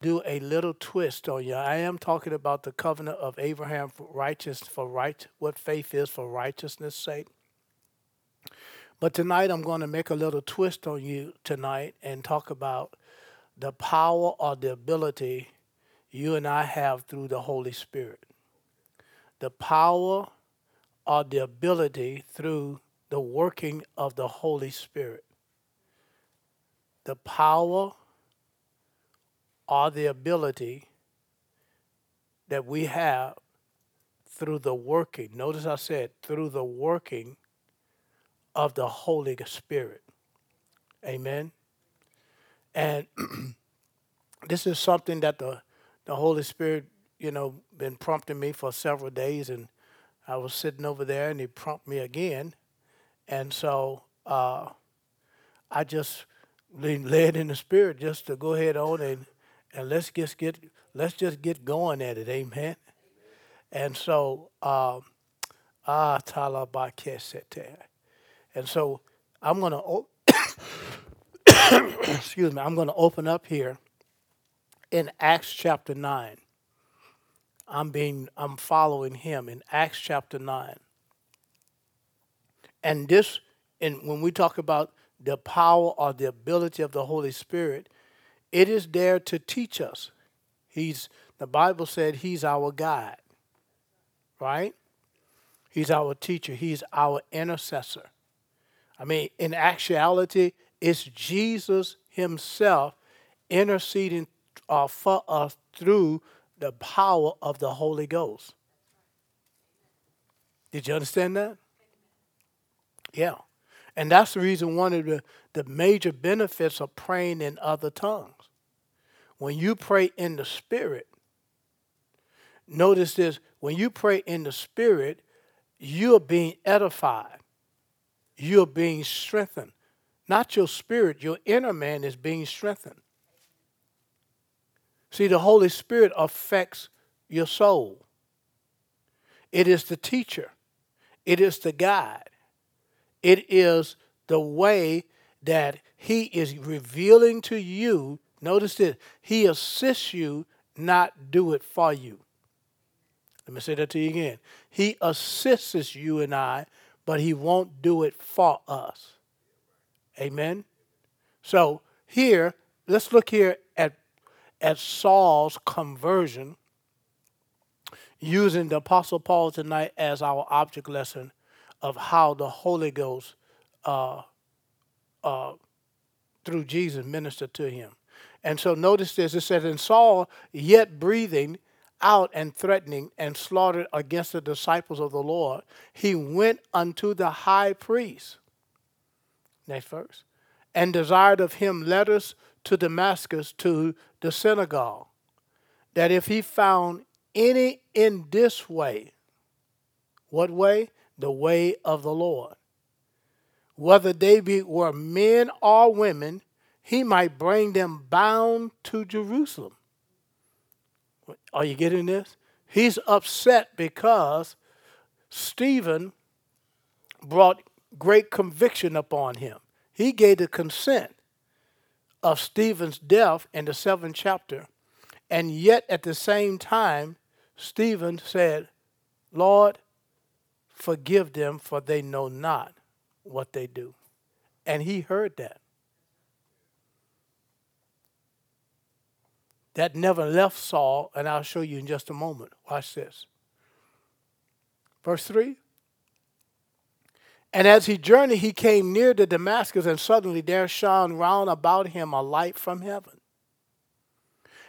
do a little twist on you. I am talking about the covenant of Abraham for righteous for right what faith is for righteousness' sake. But tonight I'm going to make a little twist on you tonight and talk about the power or the ability you and I have through the Holy Spirit. The power or the ability through the working of the Holy Spirit. The power or the ability that we have through the working. Notice I said through the working of the Holy Spirit. Amen. And this is something that the the Holy Spirit, you know, been prompting me for several days, and I was sitting over there, and He prompted me again, and so uh, I just led in the Spirit just to go ahead on and and let's just get let's just get going at it, Amen. And so, um, ah, talabakesete. And so I'm going to, excuse me, I'm to open up here in Acts chapter 9. I'm being, I'm following him in Acts chapter 9. And this, and when we talk about the power or the ability of the Holy Spirit, it is there to teach us. He's, the Bible said he's our guide, right? He's our teacher. He's our intercessor. I mean, in actuality, it's Jesus Himself interceding uh, for us through the power of the Holy Ghost. Did you understand that? Yeah. And that's the reason one of the, the major benefits of praying in other tongues. When you pray in the Spirit, notice this when you pray in the Spirit, you're being edified you're being strengthened. Not your spirit, your inner man is being strengthened. See, the Holy Spirit affects your soul. It is the teacher, it is the guide, it is the way that He is revealing to you. Notice this He assists you, not do it for you. Let me say that to you again. He assists you and I, but he won't do it for us. Amen. So here, let's look here at at Saul's conversion using the Apostle Paul tonight as our object lesson of how the Holy Ghost uh, uh, through Jesus ministered to him. And so notice this it says, And Saul, yet breathing, out and threatening and slaughtered against the disciples of the Lord, he went unto the high priest. Next verse. And desired of him letters to Damascus to the synagogue, that if he found any in this way, what way? The way of the Lord. Whether they be were men or women, he might bring them bound to Jerusalem. Are you getting this? He's upset because Stephen brought great conviction upon him. He gave the consent of Stephen's death in the seventh chapter. And yet at the same time, Stephen said, Lord, forgive them, for they know not what they do. And he heard that. That never left Saul, and I'll show you in just a moment. Watch this. Verse 3 And as he journeyed, he came near to Damascus, and suddenly there shone round about him a light from heaven.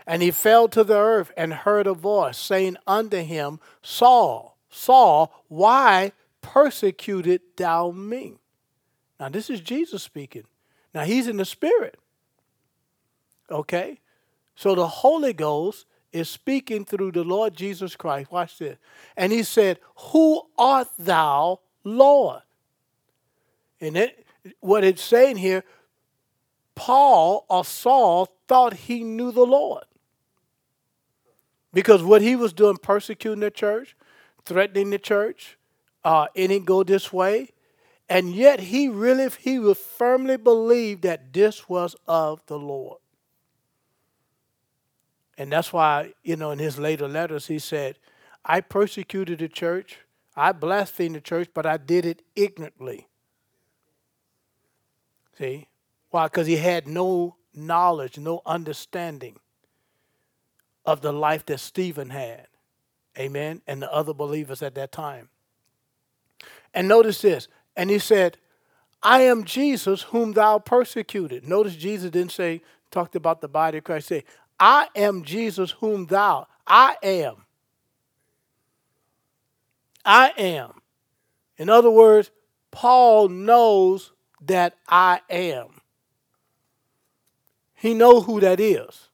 And he fell to the earth and heard a voice saying unto him, Saul, Saul, why persecuted thou me? Now, this is Jesus speaking. Now, he's in the spirit. Okay? So the Holy Ghost is speaking through the Lord Jesus Christ. Watch this. And he said, Who art thou, Lord? And it, what it's saying here, Paul or Saul thought he knew the Lord. Because what he was doing, persecuting the church, threatening the church, uh, it didn't go this way, and yet he really, he would firmly believe that this was of the Lord. And that's why, you know, in his later letters, he said, I persecuted the church, I blasphemed the church, but I did it ignorantly. See? Why? Because he had no knowledge, no understanding of the life that Stephen had. Amen. And the other believers at that time. And notice this. And he said, I am Jesus whom thou persecuted. Notice Jesus didn't say, talked about the body of Christ. Say, I am Jesus whom thou, I am. I am. In other words, Paul knows that I am. He knows who that is.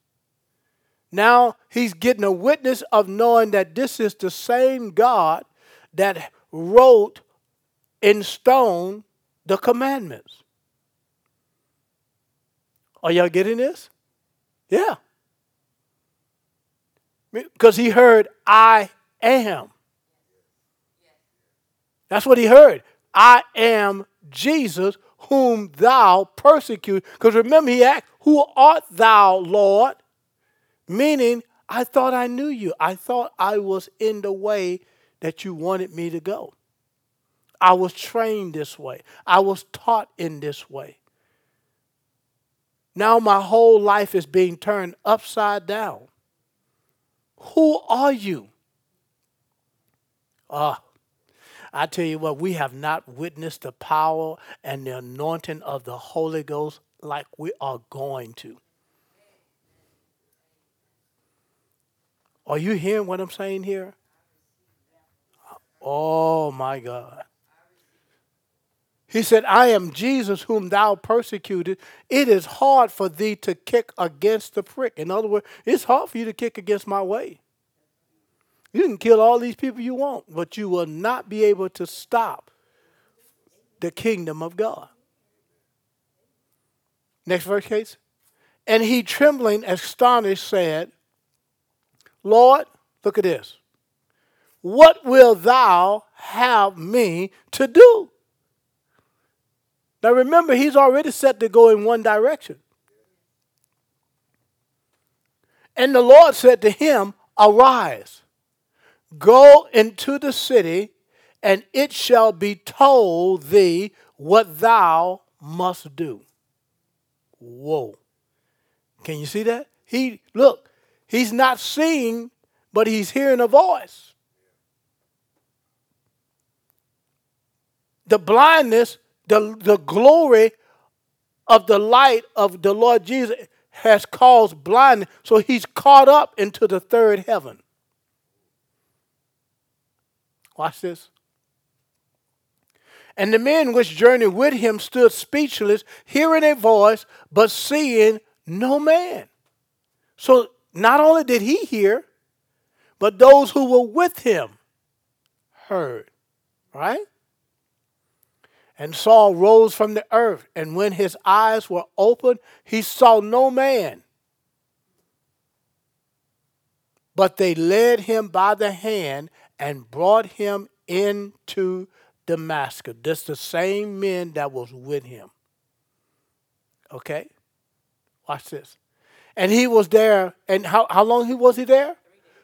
Now he's getting a witness of knowing that this is the same God that wrote in stone the commandments. Are y'all getting this? Yeah. Because he heard, I am. That's what he heard. I am Jesus whom thou persecute. Because remember, he asked, Who art thou, Lord? Meaning, I thought I knew you. I thought I was in the way that you wanted me to go. I was trained this way. I was taught in this way. Now my whole life is being turned upside down. Who are you? Ah, I tell you what, we have not witnessed the power and the anointing of the Holy Ghost like we are going to. Are you hearing what I'm saying here? Oh my God. He said, I am Jesus whom thou persecuted. It is hard for thee to kick against the prick. In other words, it's hard for you to kick against my way. You can kill all these people you want, but you will not be able to stop the kingdom of God. Next verse, case. And he trembling, astonished, said, Lord, look at this. What will thou have me to do? Now remember, he's already set to go in one direction. And the Lord said to him, Arise, go into the city, and it shall be told thee what thou must do. Whoa. Can you see that? He look, he's not seeing, but he's hearing a voice. The blindness the, the glory of the light of the Lord Jesus has caused blindness. So he's caught up into the third heaven. Watch this. And the men which journeyed with him stood speechless, hearing a voice, but seeing no man. So not only did he hear, but those who were with him heard. Right? And Saul rose from the earth, and when his eyes were opened, he saw no man. But they led him by the hand and brought him into Damascus. This the same men that was with him. Okay? Watch this. And he was there, and how, how long he was he there?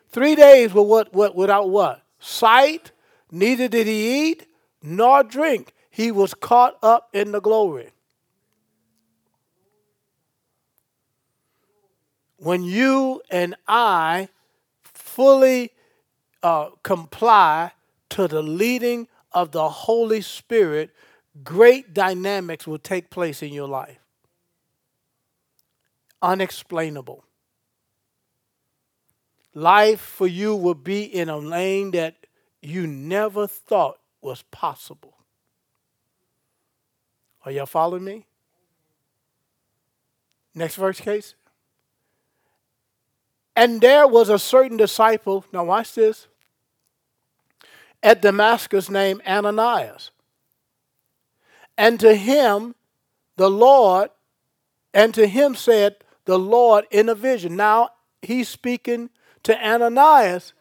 Three days, Three days with what, what without what? Sight, neither did he eat nor drink he was caught up in the glory. When you and I fully uh, comply to the leading of the Holy Spirit, great dynamics will take place in your life. Unexplainable. Life for you will be in a lane that you never thought was possible. Are y'all following me? Next verse, case. And there was a certain disciple, now watch this, at Damascus named Ananias. And to him, the Lord, and to him said the Lord in a vision. Now he's speaking to Ananias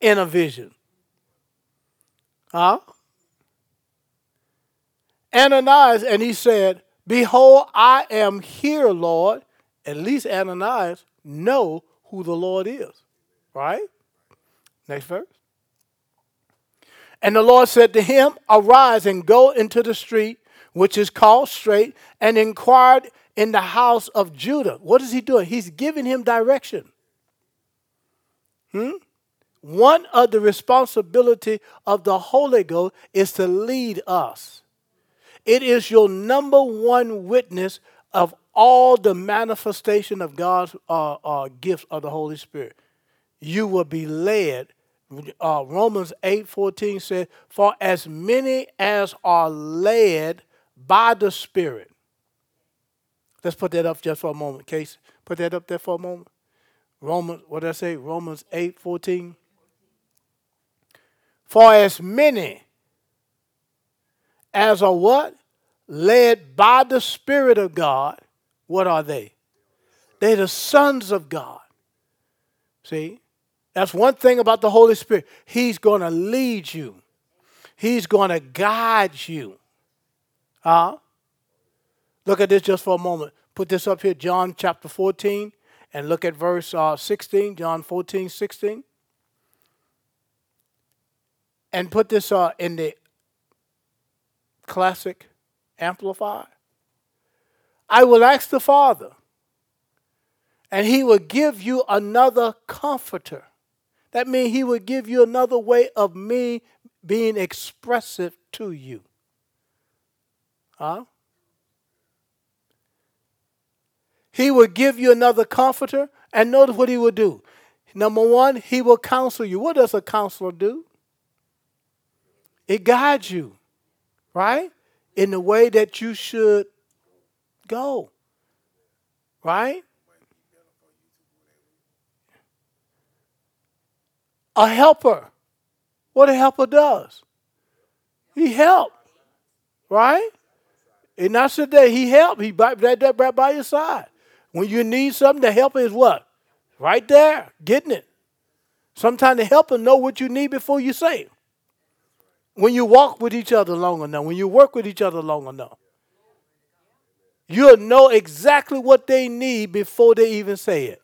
in a vision. Huh? Ananias, and he said, Behold, I am here, Lord. At least Ananias know who the Lord is. Right? Next verse. And the Lord said to him, Arise and go into the street which is called straight, and inquired in the house of Judah. What is he doing? He's giving him direction. Hmm? One of the responsibility of the Holy Ghost is to lead us. It is your number one witness of all the manifestation of God's uh, uh, gifts of the Holy Spirit. You will be led. Uh, Romans 8 14 says, For as many as are led by the Spirit. Let's put that up just for a moment, Case. Put that up there for a moment. Romans, what did I say? Romans 8 14. For as many as a what? Led by the Spirit of God, what are they? They're the sons of God. See? That's one thing about the Holy Spirit. He's going to lead you, He's going to guide you. Huh? Look at this just for a moment. Put this up here, John chapter 14, and look at verse uh, 16, John 14, 16. And put this uh, in the Classic Amplified. I will ask the Father, and he will give you another comforter. That means he will give you another way of me being expressive to you. Huh? He will give you another comforter, and notice what he will do. Number one, he will counsel you. What does a counselor do? It guides you, right? In the way that you should go, right? A helper. What a helper does. He helps, right? And not said that he help. He right, right, right by your side. When you need something, the helper is what? Right there, getting it. Sometimes the helper know what you need before you say it. When you walk with each other long enough, when you work with each other long enough, you'll know exactly what they need before they even say it.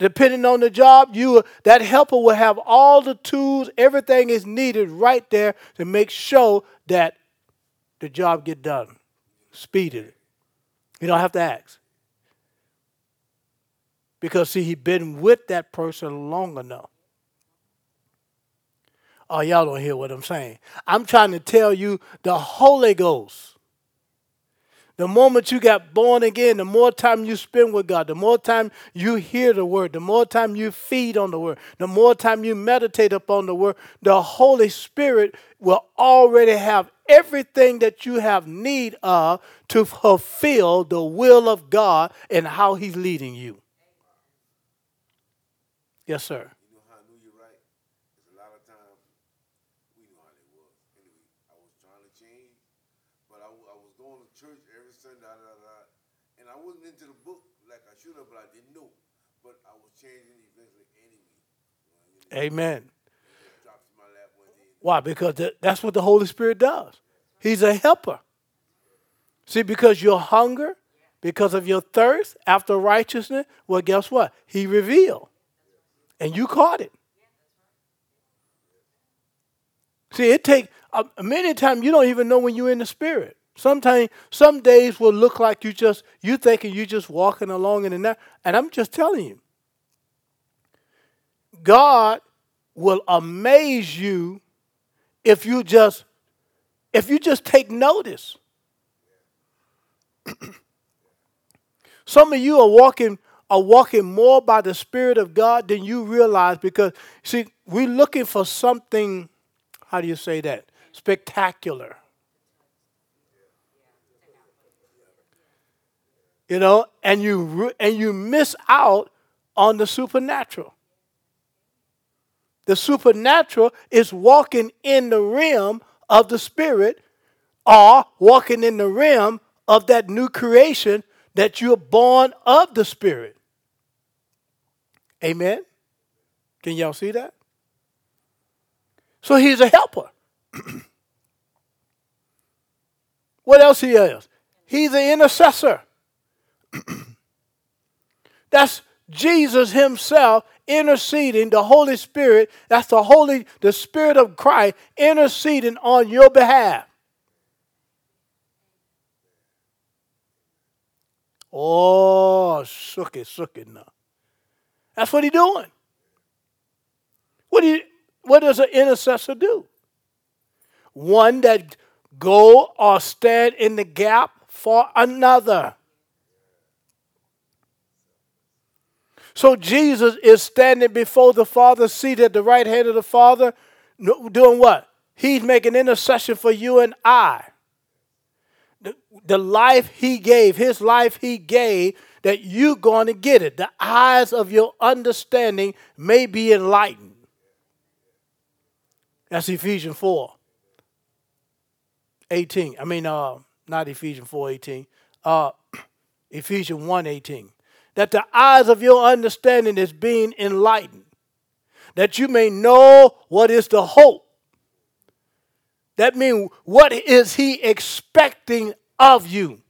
Depending on the job, you that helper will have all the tools, everything is needed right there to make sure that the job get done speedily. You don't have to ask. Because, see, he been with that person long enough. Oh, y'all don't hear what I'm saying. I'm trying to tell you the Holy Ghost the moment you got born again, the more time you spend with God, the more time you hear the word, the more time you feed on the word, the more time you meditate upon the word, the Holy Spirit will already have everything that you have need of to fulfill the will of God and how He's leading you. Yes, sir. Amen. Why? Because that's what the Holy Spirit does. He's a helper. See, because your hunger, because of your thirst after righteousness, well, guess what? He revealed. And you caught it. See, it take uh, many times you don't even know when you're in the spirit. Sometimes, some days will look like you just you thinking you just walking along in the night, and I'm just telling you, God will amaze you if you just if you just take notice. Some of you are walking are walking more by the Spirit of God than you realize because see, we're looking for something, how do you say that? Spectacular. You know, and you and you miss out on the supernatural. The supernatural is walking in the realm of the spirit or walking in the realm of that new creation that you're born of the spirit. Amen. Can y'all see that? So he's a helper. what else he is? He's an intercessor. That's Jesus himself interceding, the Holy Spirit, that's the Holy, the Spirit of Christ interceding on your behalf. Oh, shook it, shook it now. That's what he's doing. What do you, what does an intercessor do? One that go or stand in the gap for another. So Jesus is standing before the Father, seated at the right hand of the Father, doing what? He's making intercession for you and I. The, the life he gave, his life he gave, that you're going to get it. The eyes of your understanding may be enlightened. That's Ephesians 4. 18. I mean, uh, not Ephesians 4 18. Uh, Ephesians 1 18 that the eyes of your understanding is being enlightened, that you may know what is the hope. That means, what is he expecting of you?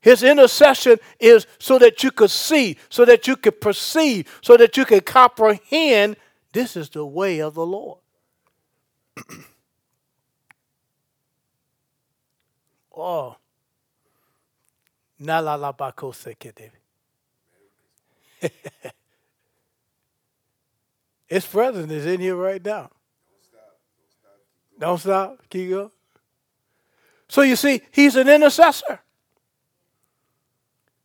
His intercession is so that you could see, so that you could perceive, so that you could comprehend this is the way of the Lord. oh. Na la la Nalalabako sekedevi. His presence is in here right now. Don't stop. Don't stop, keep going. So you see, he's an intercessor.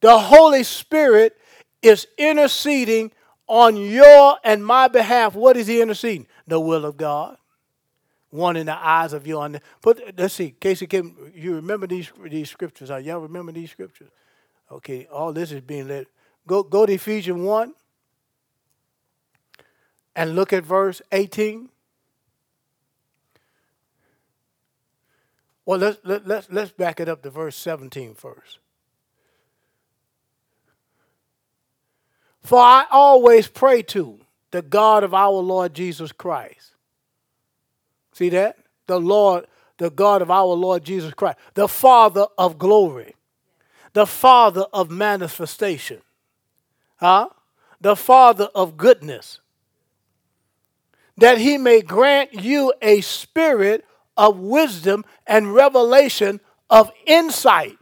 The Holy Spirit is interceding on your and my behalf. What is he interceding? The will of God. One in the eyes of your under. But let's see, Casey, can you remember these these scriptures? Are y'all remember these scriptures? Okay, all this is being led. Go, go to Ephesians 1 and look at verse 18. Well, let's, let, let's, let's back it up to verse 17 first. For I always pray to the God of our Lord Jesus Christ. See that? The Lord, the God of our Lord Jesus Christ, the Father of glory, the Father of manifestation huh? the Father of goodness, that he may grant you a spirit of wisdom and revelation of insight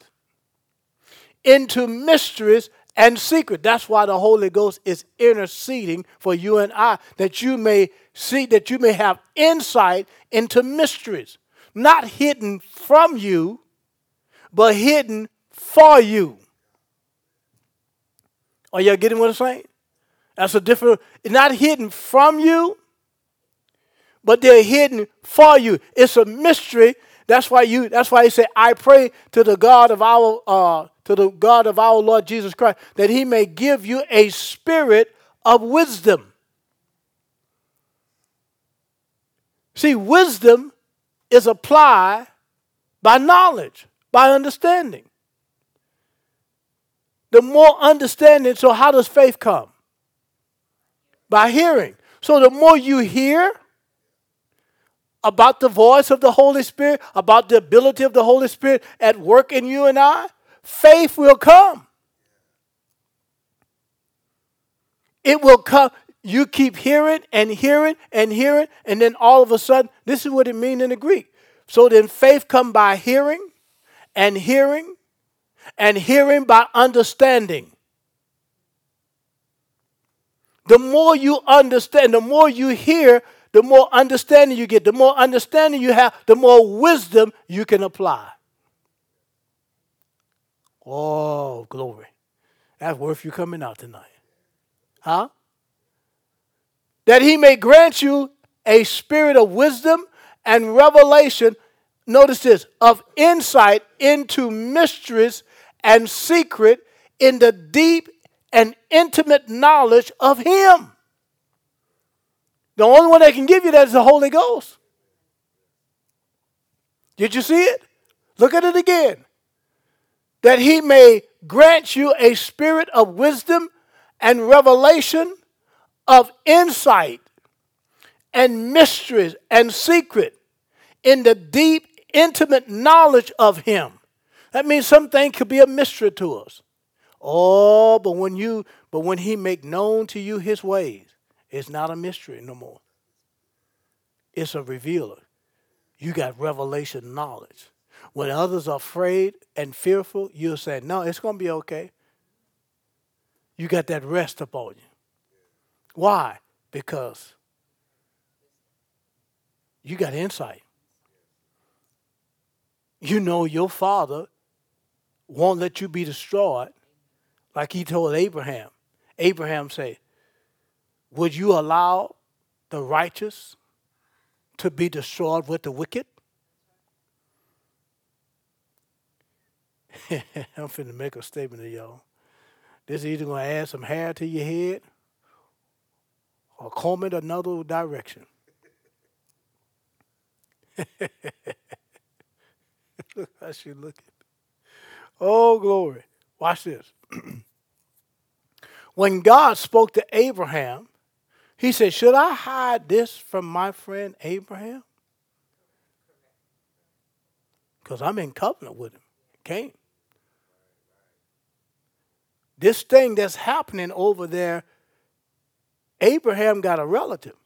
into mysteries and secret. That's why the Holy Ghost is interceding for you and I, that you may see, that you may have insight into mysteries, not hidden from you, but hidden for you. Are y'all getting what I'm saying? That's a different, it's not hidden from you, but they're hidden for you. It's a mystery. That's why you, that's why he said, I pray to the God of our uh, to the God of our Lord Jesus Christ, that he may give you a spirit of wisdom. See, wisdom is applied by knowledge, by understanding the more understanding. So, how does faith come? By hearing. So, the more you hear about the voice of the Holy Spirit, about the ability of the Holy Spirit at work in you and I, faith will come. It will come. You keep hearing and hearing and hearing, and then all of a sudden, this is what it means in the Greek. So then faith come by hearing, and hearing, and hearing by understanding. The more you understand, the more you hear, the more understanding you get. The more understanding you have, the more wisdom you can apply. Oh, glory. That's worth you coming out tonight. Huh? That he may grant you a spirit of wisdom and revelation, notice this, of insight into mysteries and secret in the deep and intimate knowledge of Him. The only one that can give you that is the Holy Ghost. Did you see it? Look at it again. That He may grant you a spirit of wisdom and revelation, of insight and mysteries and secret in the deep, intimate knowledge of Him that means something could be a mystery to us. Oh, but when you but when he make known to you his ways, it's not a mystery no more. It's a revealer. You got revelation knowledge. When others are afraid and fearful, you'll say, No, it's gonna be okay. You got that rest upon you. Why? Because you got insight. You know your father won't let you be destroyed like he told Abraham. Abraham said, Would you allow the righteous to be destroyed with the wicked? I'm finna make a statement to y'all. This is either gonna add some hair to your head or comb it another direction. Look how she looking. Oh, glory. Watch this. when God spoke to Abraham, he said, Should I hide this from my friend Abraham? Because I'm in covenant with him. Can't. This thing that's happening over there, Abraham got a relative.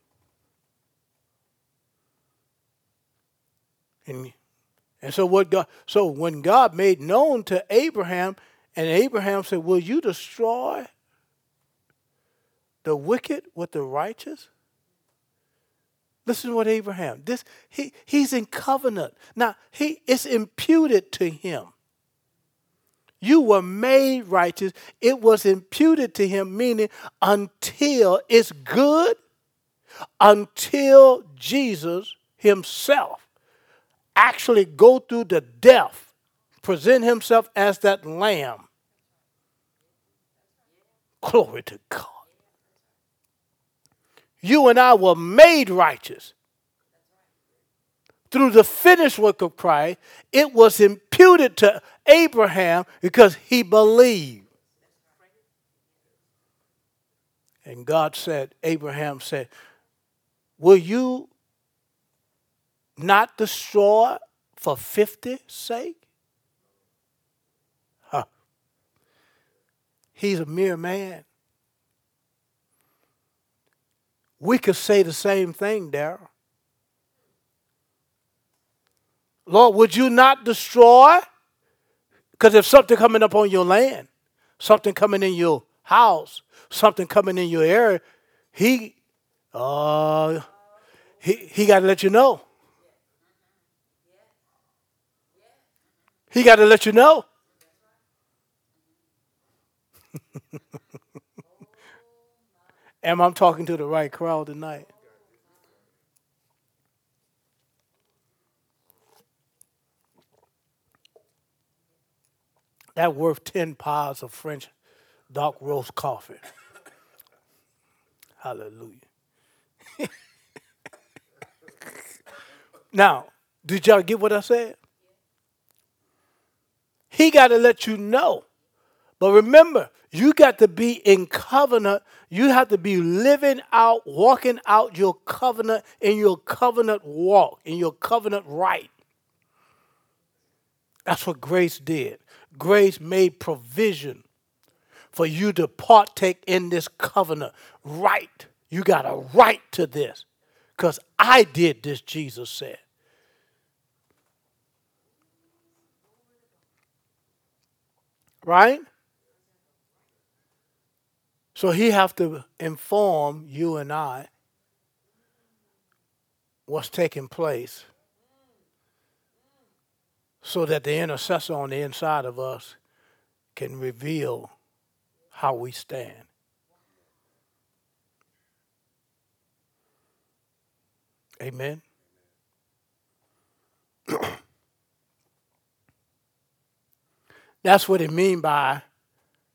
And, and so what God so when God made known to Abraham, and Abraham said, Will you destroy the wicked with the righteous? Listen to what Abraham. This he he's in covenant. Now he it's imputed to him. You were made righteous. It was imputed to him, meaning until it's good, until Jesus himself actually go through the death, present himself as that lamb. Glory to God. You and I were made righteous through the finished work of Christ. It was imputed to Abraham because he believed. And God said, Abraham said, Will you not destroy for 50's sake? Huh. He's a mere man. We could say the same thing, Darrell. Lord, would you not destroy? Because if something coming up on your land, something coming in your house, something coming in your area, he uh he he got to let you know. He got to let you know. Am I talking to the right crowd tonight? That worth 10 pounds of French dark roast coffee. Hallelujah. now, did y'all get what I said? He got to let you know. But remember, you got to be in covenant. You have to be living out, walking out your covenant in your covenant walk, in your covenant right. That's what grace did grace made provision for you to partake in this covenant right. You got a right to this because I did this, Jesus said. Right? So he have to inform you and I what's taking place so that the intercessor on the inside of us can reveal how we stand. Amen. That's what it means by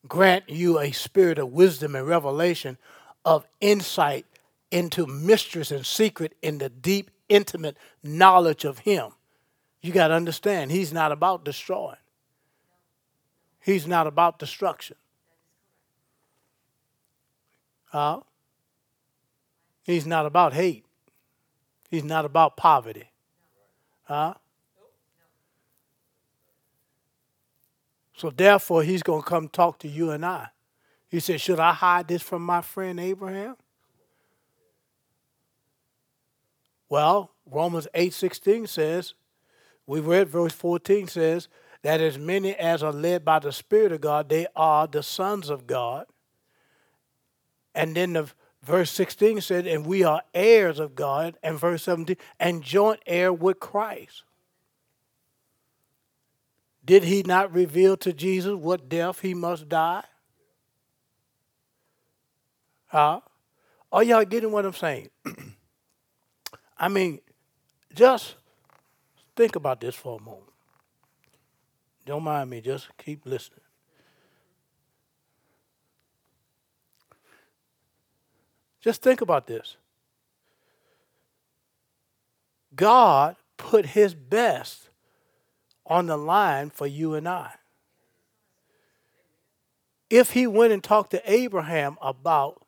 grant you a spirit of wisdom and revelation of insight into mysteries and secret in the deep, intimate knowledge of Him. You got to understand, He's not about destroying, He's not about destruction. Uh, he's not about hate. He's not about poverty. Huh? So therefore, he's going to come talk to you and I. He said, Should I hide this from my friend Abraham? Well, Romans 8:16 says, we read verse 14 says that as many as are led by the Spirit of God, they are the sons of God. And then the verse 16 said, and we are heirs of God. And verse 17, and joint heir with Christ. Did he not reveal to Jesus what death he must die? Huh? Oh, Are y'all getting what I'm saying? I mean, just think about this for a moment. Don't mind me, just keep listening. Just think about this. God put his best on the line for you and I. If he went and talked to Abraham about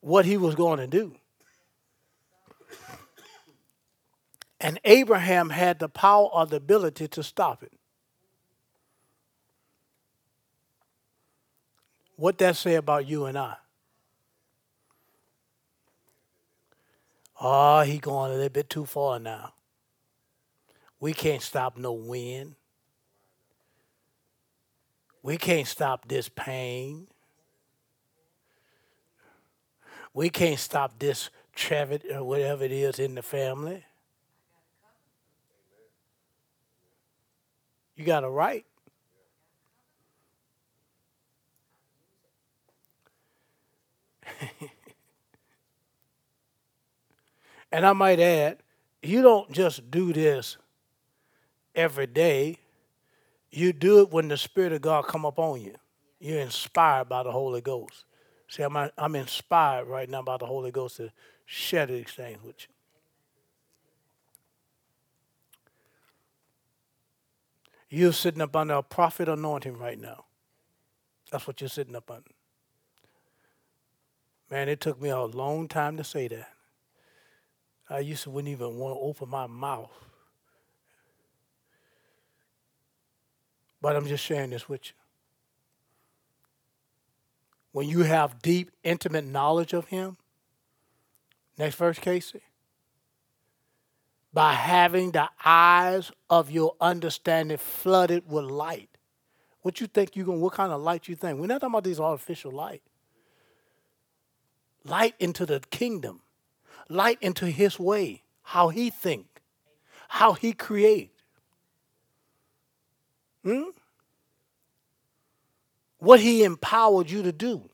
what he was going to do, and Abraham had the power or the ability to stop it. What that say about you and I? Oh, he going a little bit too far now. We can't stop no wind. We can't stop this pain. We can't stop this tragedy or uh, whatever it is in the family. You got a right. and I might add, you don't just do this every day. You do it when the Spirit of God come upon you. You're inspired by the Holy Ghost. See, I'm, I'm inspired right now by the Holy Ghost to share these things with you. You're sitting up under a prophet anointing right now. That's what you're sitting up under. Man, it took me a long time to say that. I used to wouldn't even want to open my mouth. But I'm just sharing this with you. When you have deep, intimate knowledge of Him, next verse, Casey by having the eyes of your understanding flooded with light. What you think you gonna? what kind of light you think? We're not talking about these artificial light. Light into the kingdom. Light into his way, how he think, how he create. Hmm? What he empowered you to do.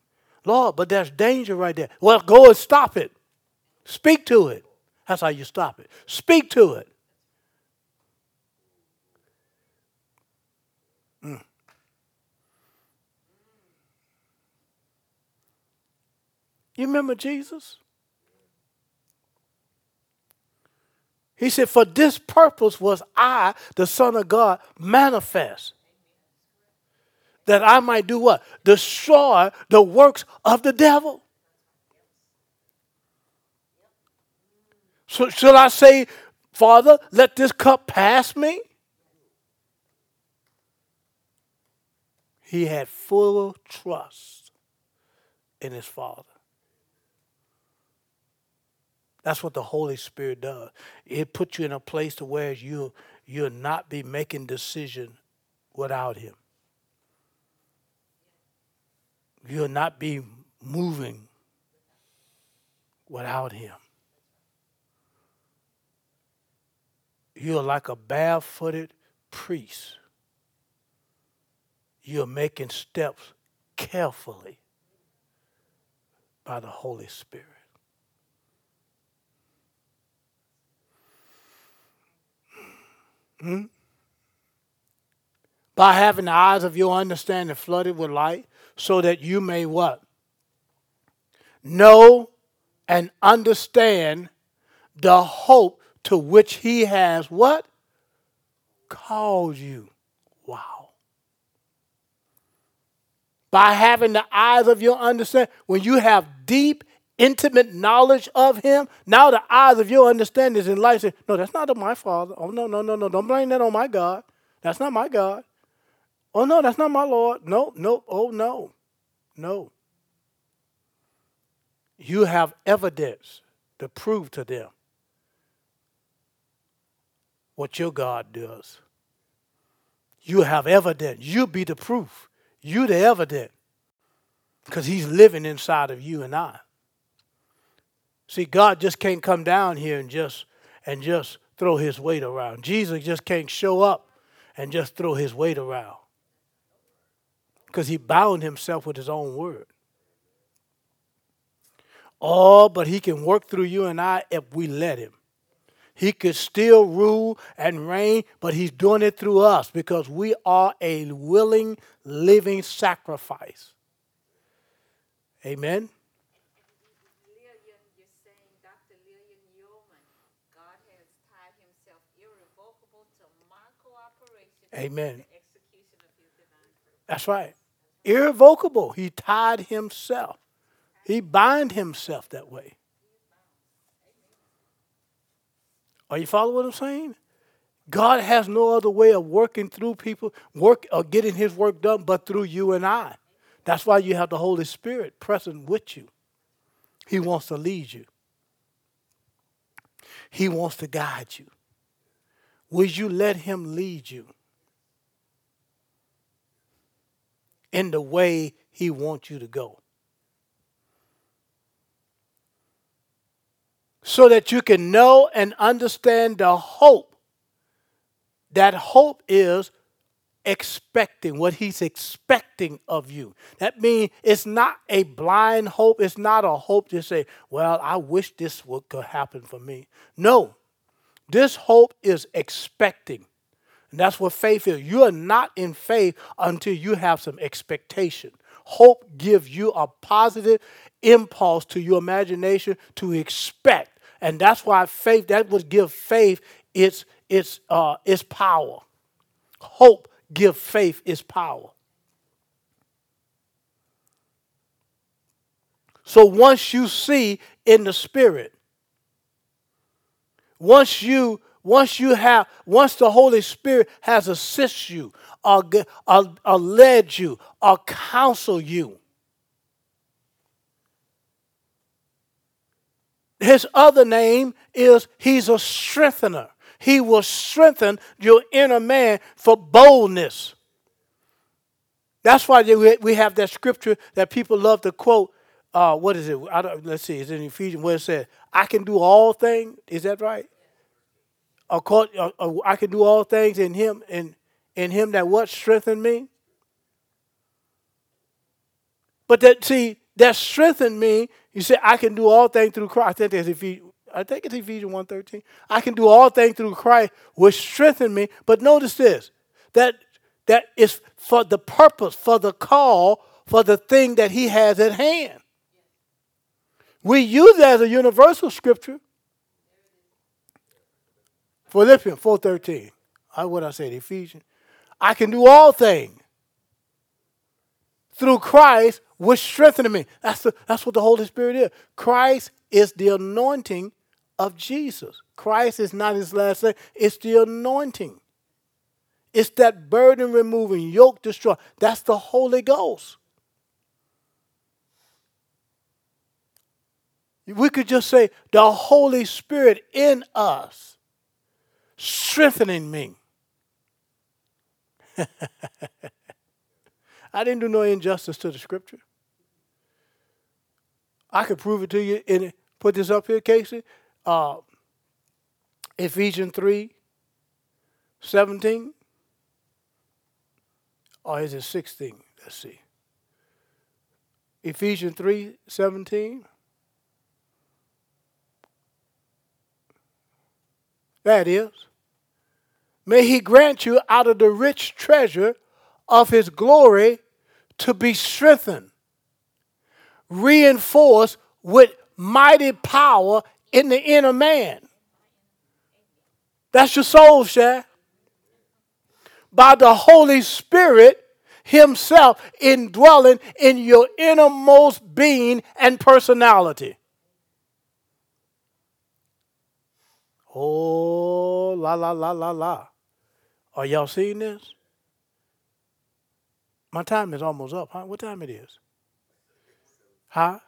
Lord, but there's danger right there. Well, go and stop it. Speak to it. That's how you stop it. Speak to it. Mm. You remember Jesus? He said, For this purpose was I, the Son of God, manifest. That I might do what? Destroy the works of the devil. So should I say, Father, let this cup pass me? He had full trust in his Father. That's what the Holy Spirit does. It puts you in a place to where you you'll not be making decision without him. You'll not be moving without him. You're like a barefooted priest. You're making steps carefully by the Holy Spirit. Hmm? By having the eyes of your understanding flooded with light, so that you may what? Know and understand the hope to which he has what? Called you. Wow. By having the eyes of your understanding, when you have deep, intimate knowledge of him, now the eyes of your understanding is enlightened. No, that's not my father. Oh, no, no, no, no. Don't blame that on my God. That's not my God. Oh, no, that's not my Lord. No, no, oh, no, no. You have evidence to prove to them what your God does. You have evidence. You be the proof. You the evidence. Because he's living inside of you and I. See, God just can't come down here and just and just throw his weight around. Jesus just can't show up and just throw his weight around. Because he bound himself with his own word. Oh, but he can work through you and I if we let him. He could still rule and reign, but he's doing it through us because we are a willing, living sacrifice. Amen. Lilian, you're saying Dr. Lilian Yeoman, God has tied himself irrevocable to my cooperation Amen. in the execution of his divine purpose. That's right. Irrevocable. He tied himself. He bind himself that way. Are you following what I'm saying? God has no other way of working through people, work or getting his work done but through you and I. That's why you have the Holy Spirit present with you. He wants to lead you. He wants to guide you. Will you let him lead you in the way he wants you to go? So that you can know and understand the hope. That hope is expecting what he's expecting of you. That means it's not a blind hope. It's not a hope to say, well, I wish this would could happen for me. No. This hope is expecting. And that's what faith is. You are not in faith until you have some expectation. Hope gives you a positive impulse to your imagination to expect. And that's why faith, that would give faith its, its, uh, its power. Hope give faith its power. So once you see in the spirit, once you once you have once the Holy Spirit has assisted you or, or, or led you uh, or counseled you, his other name is he's a strengthener. He will strengthen your inner man for boldness. That's why we have that scripture that people love to quote. Uh, what is it? let's see. It's in Ephesians where it says, "I can do all things." Is that right? I can do all things in Him, in in Him that what strengthened me. But that see that strengthened me. You say I can do all things through Christ. I think Ephesians. I think it's Ephesians 1.13. I can do all things through Christ, which strengthen me. But notice this, that that is for the purpose, for the call, for the thing that he has at hand. We use that as a universal scripture. Philippians 4.13. I what I said, Ephesians. I can do all things through Christ, which strengthens me. That's, the, that's what the Holy Spirit is. Christ is the anointing of Jesus. Christ is not his last name, it's the anointing. It's that burden removing, yoke destroy. That's the Holy Ghost. We could just say, the Holy Spirit in us, strengthening me. I didn't do no injustice to the scripture. I could prove it to you and put this up here, Casey uh, Ephesians 3 17? Or is it 16? Let's see. Ephesians 3 17. That is. May he grant you out of the rich treasure of his glory to be strengthened, reinforced with mighty power in the inner man. That's your soul, share. By the Holy Spirit Himself indwelling in your innermost being and personality. Oh, la, la, la, la, la. Are y'all seeing this? My time is almost up, huh? What time it is? Huh?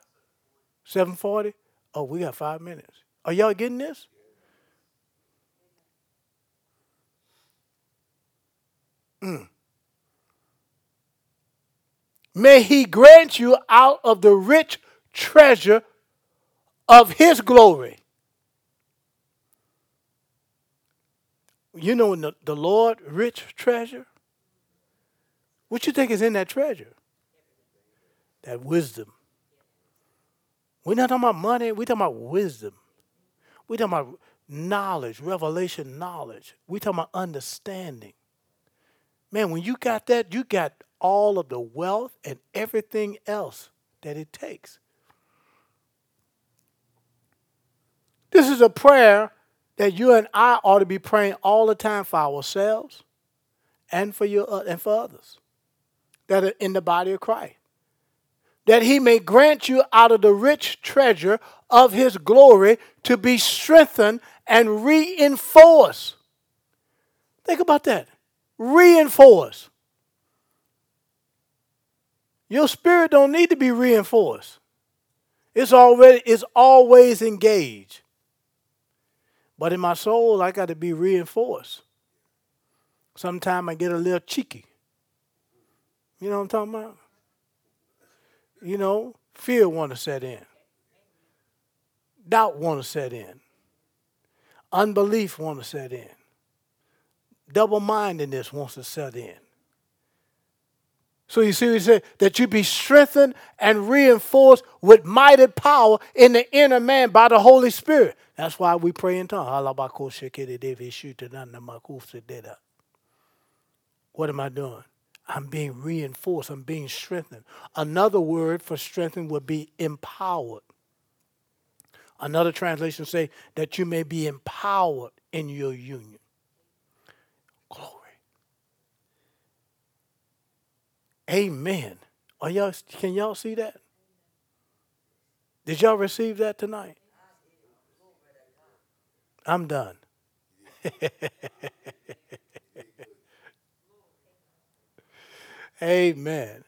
740? Oh, we got five minutes. Are y'all getting this? Mm. May he grant you out of the rich treasure of his glory. You know the, the Lord rich treasure? What you think is in that treasure? That wisdom. We're not talking about money, we're talking about wisdom. We're talking about knowledge, revelation knowledge. We're talking about understanding. Man, when you got that, you got all of the wealth and everything else that it takes. This is a prayer that you and I ought to be praying all the time for ourselves and for you uh, and for others that are in the body of Christ. That he may grant you out of the rich treasure of his glory to be strengthened and reinforced. Think about that. Reinforced. Your spirit don't need to be reinforced. It's already it's always engaged. But in my soul, I got to be reinforced. Sometimes I get a little cheeky. You know what I'm talking about? You know, fear want to set in. Doubt want to set in. Unbelief want to set in. Double-mindedness wants to set in. So you see, he said that you be strengthened and reinforced with mighty power in the inner man by the Holy Spirit. That's why we pray in tongues. What am I doing? I'm being reinforced. I'm being strengthened. Another word for strengthened would be empowered. Another translation say that you may be empowered in your union. Amen. Are y'all can y'all see that? Did y'all receive that tonight? I'm done. Amen.